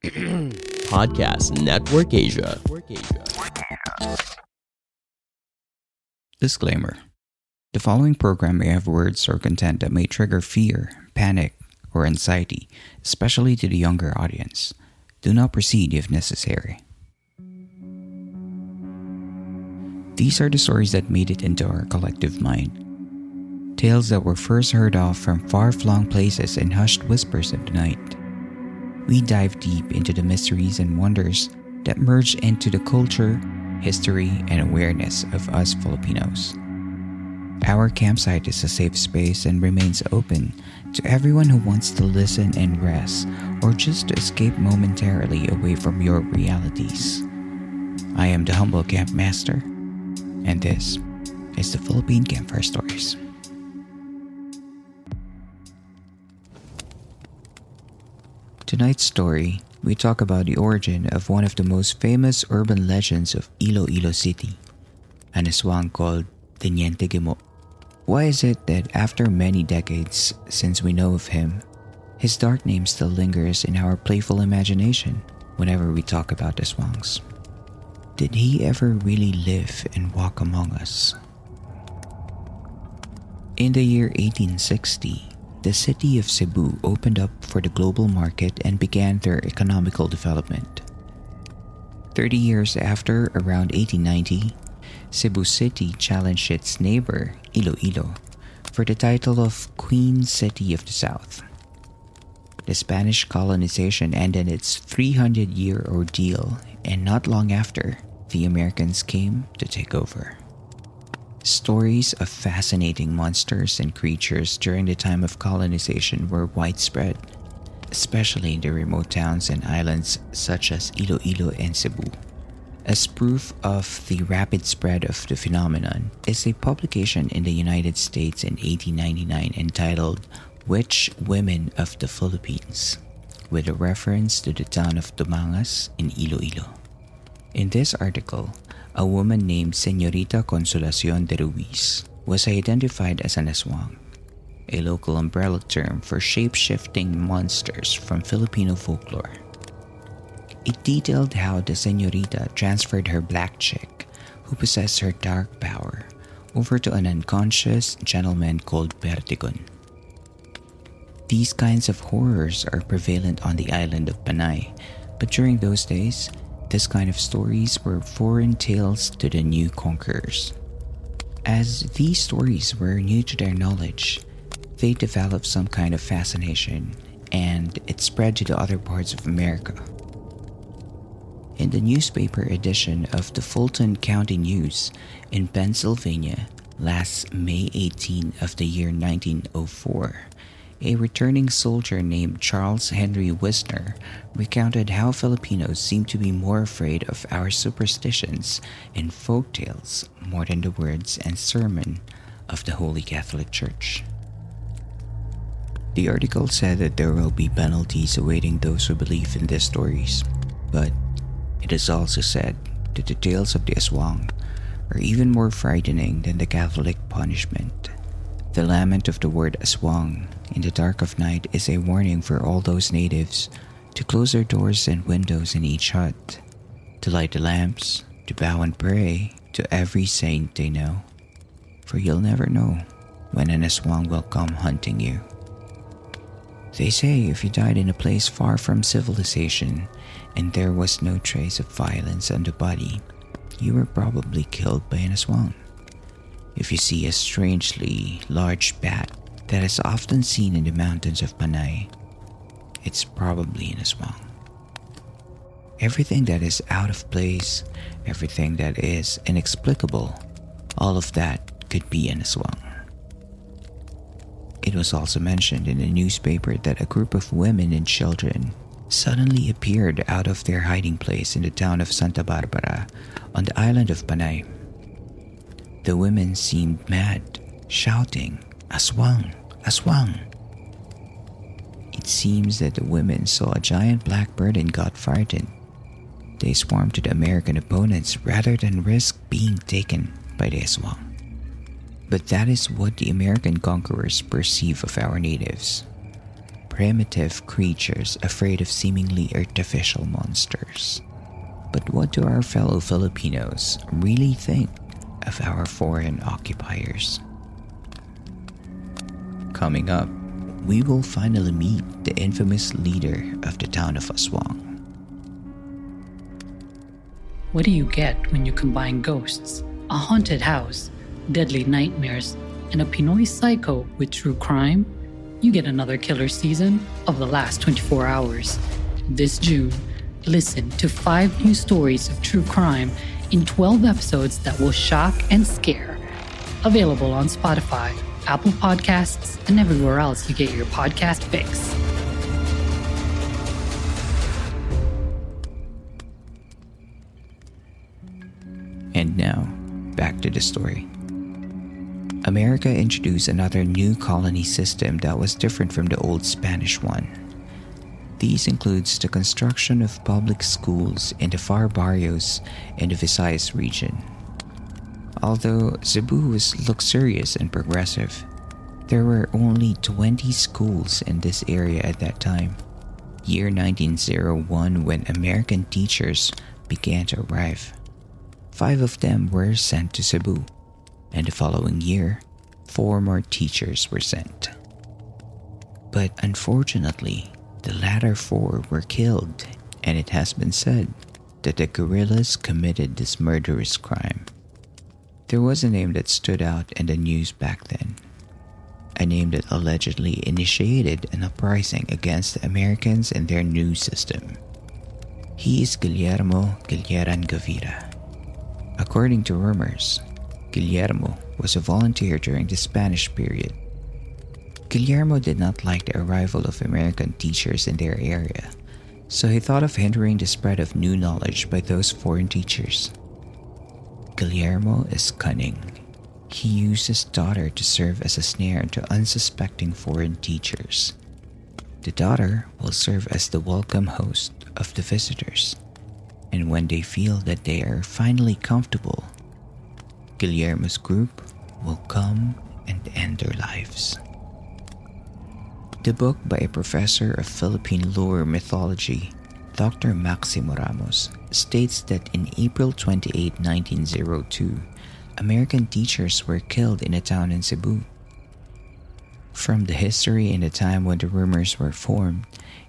Podcast Network Asia. Disclaimer The following program may have words or content that may trigger fear, panic, or anxiety, especially to the younger audience. Do not proceed if necessary. These are the stories that made it into our collective mind. Tales that were first heard of from far flung places and hushed whispers of the night. We dive deep into the mysteries and wonders that merge into the culture, history, and awareness of us Filipinos. Our campsite is a safe space and remains open to everyone who wants to listen and rest or just to escape momentarily away from your realities. I am the humble camp master, and this is the Philippine Campfire Stories. Tonight's story, we talk about the origin of one of the most famous urban legends of Iloilo City, an aswang called Teniente Gimo. Why is it that after many decades since we know of him, his dark name still lingers in our playful imagination whenever we talk about aswangs? Did he ever really live and walk among us? In the year 1860, the city of Cebu opened up for the global market and began their economical development. 30 years after, around 1890, Cebu City challenged its neighbor, Iloilo, for the title of Queen City of the South. The Spanish colonization ended its 300 year ordeal, and not long after, the Americans came to take over. Stories of fascinating monsters and creatures during the time of colonization were widespread, especially in the remote towns and islands such as Iloilo and Cebu. As proof of the rapid spread of the phenomenon is a publication in the United States in 1899 entitled Witch Women of the Philippines, with a reference to the town of Dumangas in Iloilo. In this article, a woman named Señorita Consolacion de Ruiz was identified as an aswang, a local umbrella term for shape shifting monsters from Filipino folklore. It detailed how the señorita transferred her black chick, who possessed her dark power, over to an unconscious gentleman called Perdigon. These kinds of horrors are prevalent on the island of Panay, but during those days, this kind of stories were foreign tales to the new conquerors. As these stories were new to their knowledge, they developed some kind of fascination and it spread to the other parts of America. In the newspaper edition of the Fulton County News in Pennsylvania last May 18 of the year 1904, a returning soldier named Charles Henry Wisner recounted how Filipinos seem to be more afraid of our superstitions and folk tales more than the words and sermon of the Holy Catholic Church. The article said that there will be penalties awaiting those who believe in these stories, but it is also said that the tales of the Aswang are even more frightening than the Catholic punishment. The lament of the word aswang in the dark of night is a warning for all those natives to close their doors and windows in each hut, to light the lamps, to bow and pray to every saint they know. For you'll never know when an aswang will come hunting you. They say if you died in a place far from civilization and there was no trace of violence on the body, you were probably killed by an aswang. If you see a strangely large bat that is often seen in the mountains of Panay, it's probably an aswang. Everything that is out of place, everything that is inexplicable, all of that could be an aswang. It was also mentioned in a newspaper that a group of women and children suddenly appeared out of their hiding place in the town of Santa Barbara on the island of Panay. The women seemed mad, shouting, Aswang, Aswang. It seems that the women saw a giant black bird and got frightened. They swarmed to the American opponents rather than risk being taken by the Aswang. But that is what the American conquerors perceive of our natives primitive creatures afraid of seemingly artificial monsters. But what do our fellow Filipinos really think of our foreign occupiers? Coming up, we will finally meet the infamous leader of the town of Aswang. What do you get when you combine ghosts, a haunted house, deadly nightmares, and a Pinoy psycho with true crime, you get another killer season of The Last 24 Hours. This June, listen to five new stories of true crime in 12 episodes that will shock and scare. Available on Spotify, Apple Podcasts, and everywhere else you get your podcast fix. And now, back to the story. America introduced another new colony system that was different from the old Spanish one. These includes the construction of public schools in the far barrios in the Visayas region. Although Cebu was luxurious and progressive, there were only 20 schools in this area at that time. Year 1901 when American teachers began to arrive. Five of them were sent to Cebu and the following year, four more teachers were sent. But unfortunately, the latter four were killed, and it has been said that the guerrillas committed this murderous crime. There was a name that stood out in the news back then, a name that allegedly initiated an uprising against the Americans and their new system. He is Guillermo Guilleran Gavira. According to rumors, Guillermo was a volunteer during the Spanish period. Guillermo did not like the arrival of American teachers in their area, so he thought of hindering the spread of new knowledge by those foreign teachers. Guillermo is cunning. He used his daughter to serve as a snare to unsuspecting foreign teachers. The daughter will serve as the welcome host of the visitors, and when they feel that they are finally comfortable, Guillermo's group will come and end their lives. The book by a professor of Philippine lore mythology, Dr. Maximo Ramos, states that in April 28, 1902, American teachers were killed in a town in Cebu. From the history and the time when the rumors were formed,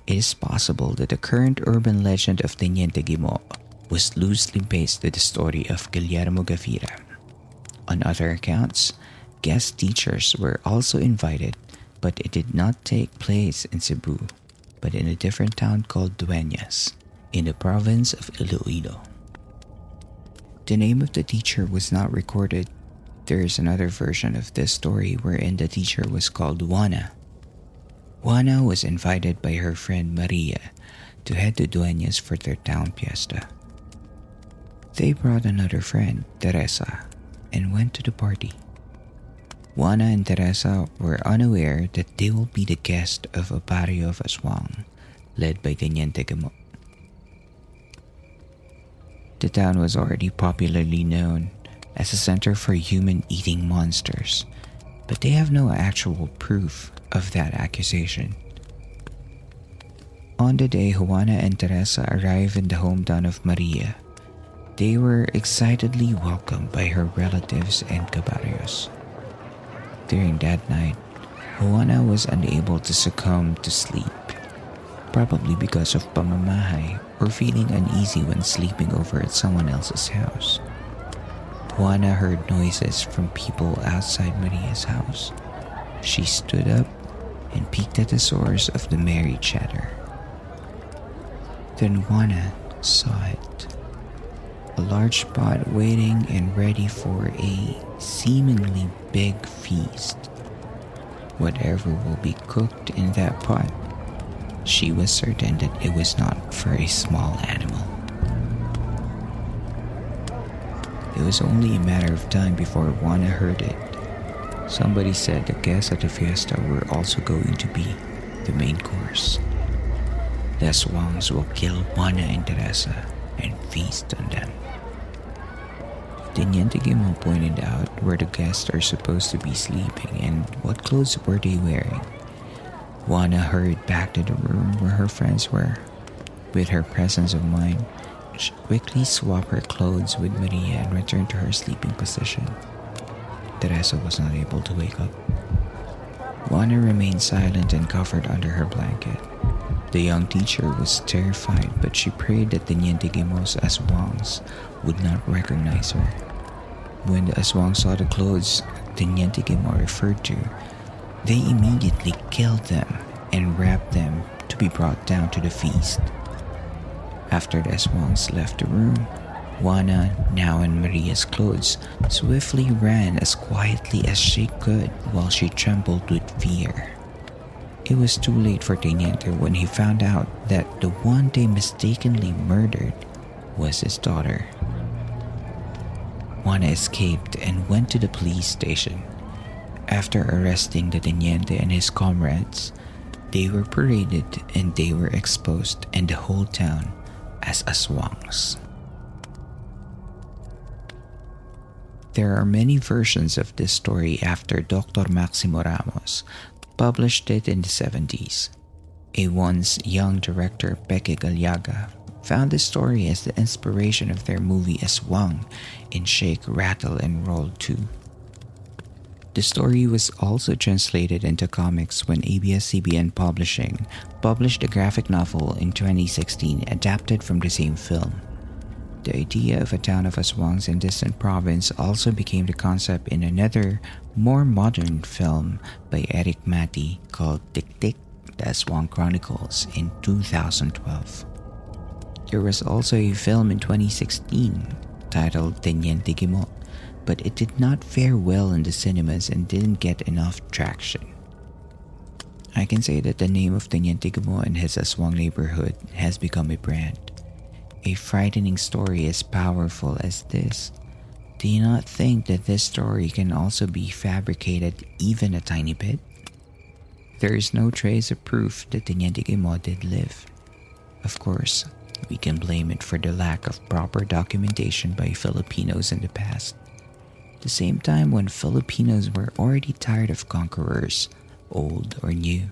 it is possible that the current urban legend of Teniente Gimo was loosely based on the story of Guillermo Gavira. On other accounts, guest teachers were also invited, but it did not take place in Cebu, but in a different town called Dueñas, in the province of Iloilo. The name of the teacher was not recorded. There is another version of this story wherein the teacher was called Juana. Juana was invited by her friend Maria to head to Dueñas for their town fiesta. They brought another friend, Teresa, and went to the party. Juana and Teresa were unaware that they will be the guest of a barrio of Aswang, led by Teniente Gimo. The town was already popularly known as a center for human eating monsters, but they have no actual proof of that accusation. On the day Juana and Teresa arrived in the hometown of Maria, they were excitedly welcomed by her relatives and caballeros. During that night, Juana was unable to succumb to sleep, probably because of pamamahay or feeling uneasy when sleeping over at someone else's house. Juana heard noises from people outside Maria's house. She stood up and peeked at the source of the merry chatter. Then Juana saw it a large pot waiting and ready for a seemingly big feast. whatever will be cooked in that pot. She was certain that it was not for a small animal. It was only a matter of time before Juana heard it. Somebody said the guests at the fiesta were also going to be the main course. The aswangs will kill Juana and Teresa and feast on them. Teniente Guimont pointed out where the guests are supposed to be sleeping and what clothes were they wearing. Juana hurried back to the room where her friends were. With her presence of mind, she quickly swapped her clothes with Maria and returned to her sleeping position. Teresa was not able to wake up. Juana remained silent and covered under her blanket. The young teacher was terrified, but she prayed that Teniente Guimont's Aswangs would not recognize her. When the Aswang saw the clothes Teniente Guimont referred to, they immediately killed them and wrapped them to be brought down to the feast. After the Aswangs left the room, Juana, now in Maria's clothes, swiftly ran as quietly as she could while she trembled with fear. It was too late for Teniente when he found out that the one they mistakenly murdered was his daughter. Juana escaped and went to the police station. After arresting the Teniente and his comrades, they were paraded and they were exposed in the whole town as aswangs. There are many versions of this story after Dr. Maximo Ramos published it in the 70s. A once young director, Peque Gallaga, found the story as the inspiration of their movie Aswang in Shake, Rattle, and Roll 2. The story was also translated into comics when ABS-CBN Publishing published a graphic novel in 2016 adapted from the same film. The idea of a town of Aswangs in distant province also became the concept in another, more modern film by Erik Matti called Tik Tik, The Aswang Chronicles in 2012. There was also a film in 2016 titled Teniente Guimont, but it did not fare well in the cinemas and didn't get enough traction. I can say that the name of Teniente Guimont and his Aswang neighborhood has become a brand a frightening story as powerful as this, do you not think that this story can also be fabricated even a tiny bit? There is no trace of proof that Teniente Guimont did live. Of course, we can blame it for the lack of proper documentation by Filipinos in the past. The same time when Filipinos were already tired of conquerors, old or new.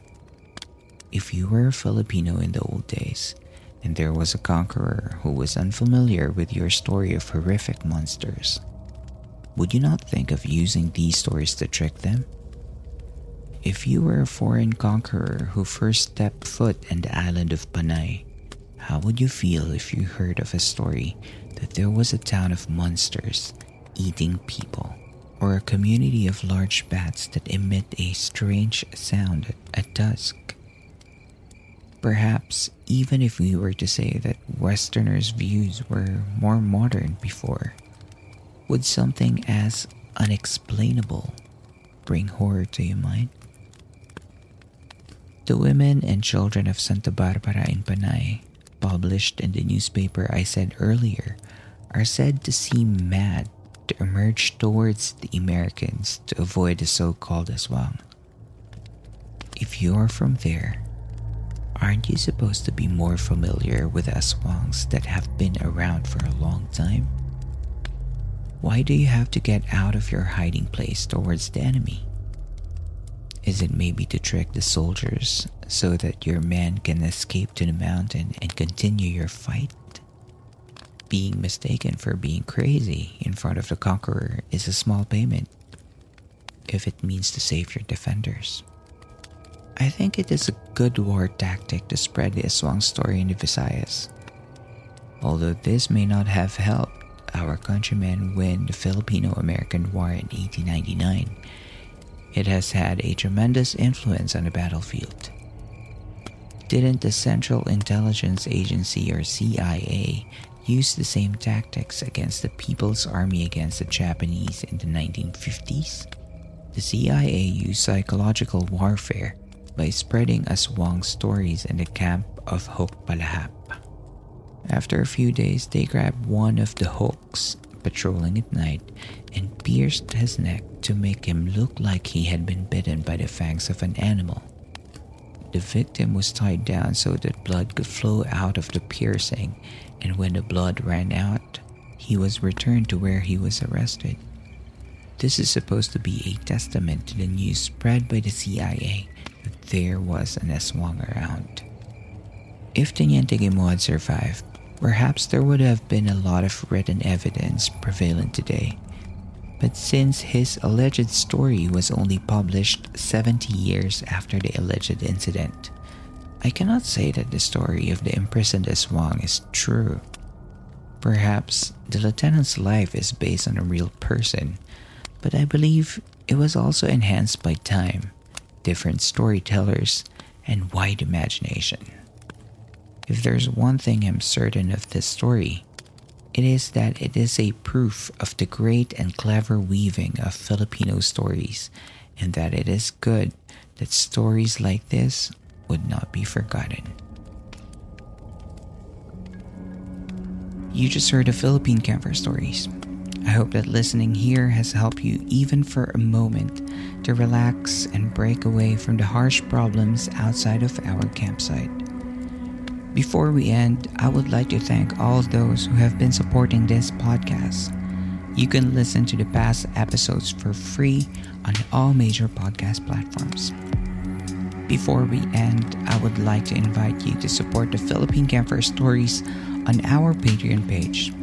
If you were a Filipino in the old days, and there was a conqueror who was unfamiliar with your story of horrific monsters. Would you not think of using these stories to trick them? If you were a foreign conqueror who first stepped foot in the island of Panay, how would you feel if you heard of a story that there was a town of monsters eating people, or a community of large bats that emit a strange sound at dusk? Perhaps even if we were to say that Westerners' views were more modern before, would something as unexplainable bring horror to your mind? The women and children of Santa Barbara in Panay, published in the newspaper I said earlier, are said to seem mad to emerge towards the Americans to avoid the so called Aswang. If you are from there, Aren't you supposed to be more familiar with Aswangs that have been around for a long time? Why do you have to get out of your hiding place towards the enemy? Is it maybe to trick the soldiers so that your men can escape to the mountain and continue your fight? Being mistaken for being crazy in front of the conqueror is a small payment if it means to save your defenders. I think it is a good war tactic to spread the Aswang story in the Visayas. Although this may not have helped our countrymen win the Filipino American War in 1899, it has had a tremendous influence on the battlefield. Didn't the Central Intelligence Agency or CIA use the same tactics against the People's Army against the Japanese in the 1950s? The CIA used psychological warfare by spreading Aswang stories in the camp of Hukbalahap. After a few days, they grabbed one of the Huks patrolling at night and pierced his neck to make him look like he had been bitten by the fangs of an animal. The victim was tied down so that blood could flow out of the piercing, and when the blood ran out, he was returned to where he was arrested. This is supposed to be a testament to the news spread by the CIA that there was an Aswang around. If Teniente Gimo had survived, perhaps there would have been a lot of written evidence prevalent today. But since his alleged story was only published 70 years after the alleged incident, I cannot say that the story of the imprisoned Aswang is true. Perhaps the lieutenant's life is based on a real person, but I believe it was also enhanced by time, different storytellers, and wide imagination. If there's one thing I'm certain of this story, it is that it is a proof of the great and clever weaving of Filipino stories, and that it is good that stories like this would not be forgotten. You just heard the Philippine Campfire Stories. I hope that listening here has helped you even for a moment to relax and break away from the harsh problems outside of our campsite. Before we end, I would like to thank all those who have been supporting this podcast. You can listen to the past episodes for free on all major podcast platforms. Before we end, I would like to invite you to support the Philippine Campfire Stories on our Patreon page.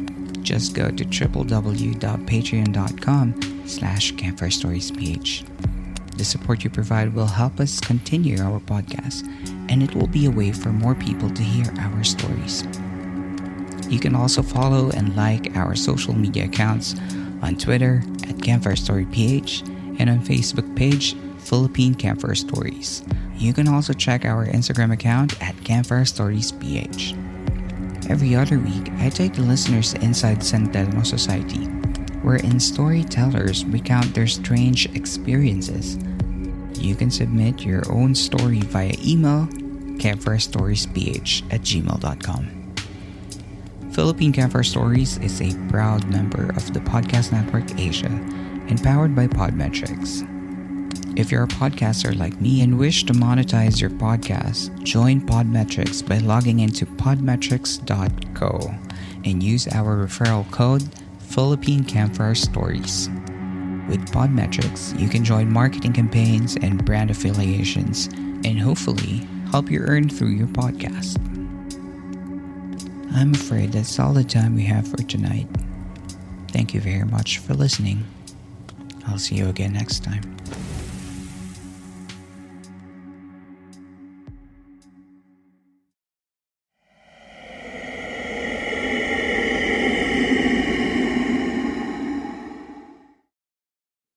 Just go to www.patreon.com slash campfirestoriesph. The support you provide will help us continue our podcast, and it will be a way for more people to hear our stories. You can also follow and like our social media accounts on Twitter at Campfire Story PH and on Facebook page Philippine Campfire Stories. You can also check our Instagram account at Campfire Stories PH. Every other week, I take the listeners inside San Telmo Society, wherein storytellers recount their strange experiences. You can submit your own story via email campfirestoriesph at gmail.com. Philippine Campfire Stories is a proud member of the Podcast Network Asia and powered by Podmetrics. If you're a podcaster like me and wish to monetize your podcast, join Podmetrics by logging into podmetrics.co and use our referral code Philippine Campfire Stories. With Podmetrics, you can join marketing campaigns and brand affiliations and hopefully help you earn through your podcast. I'm afraid that's all the time we have for tonight. Thank you very much for listening. I'll see you again next time.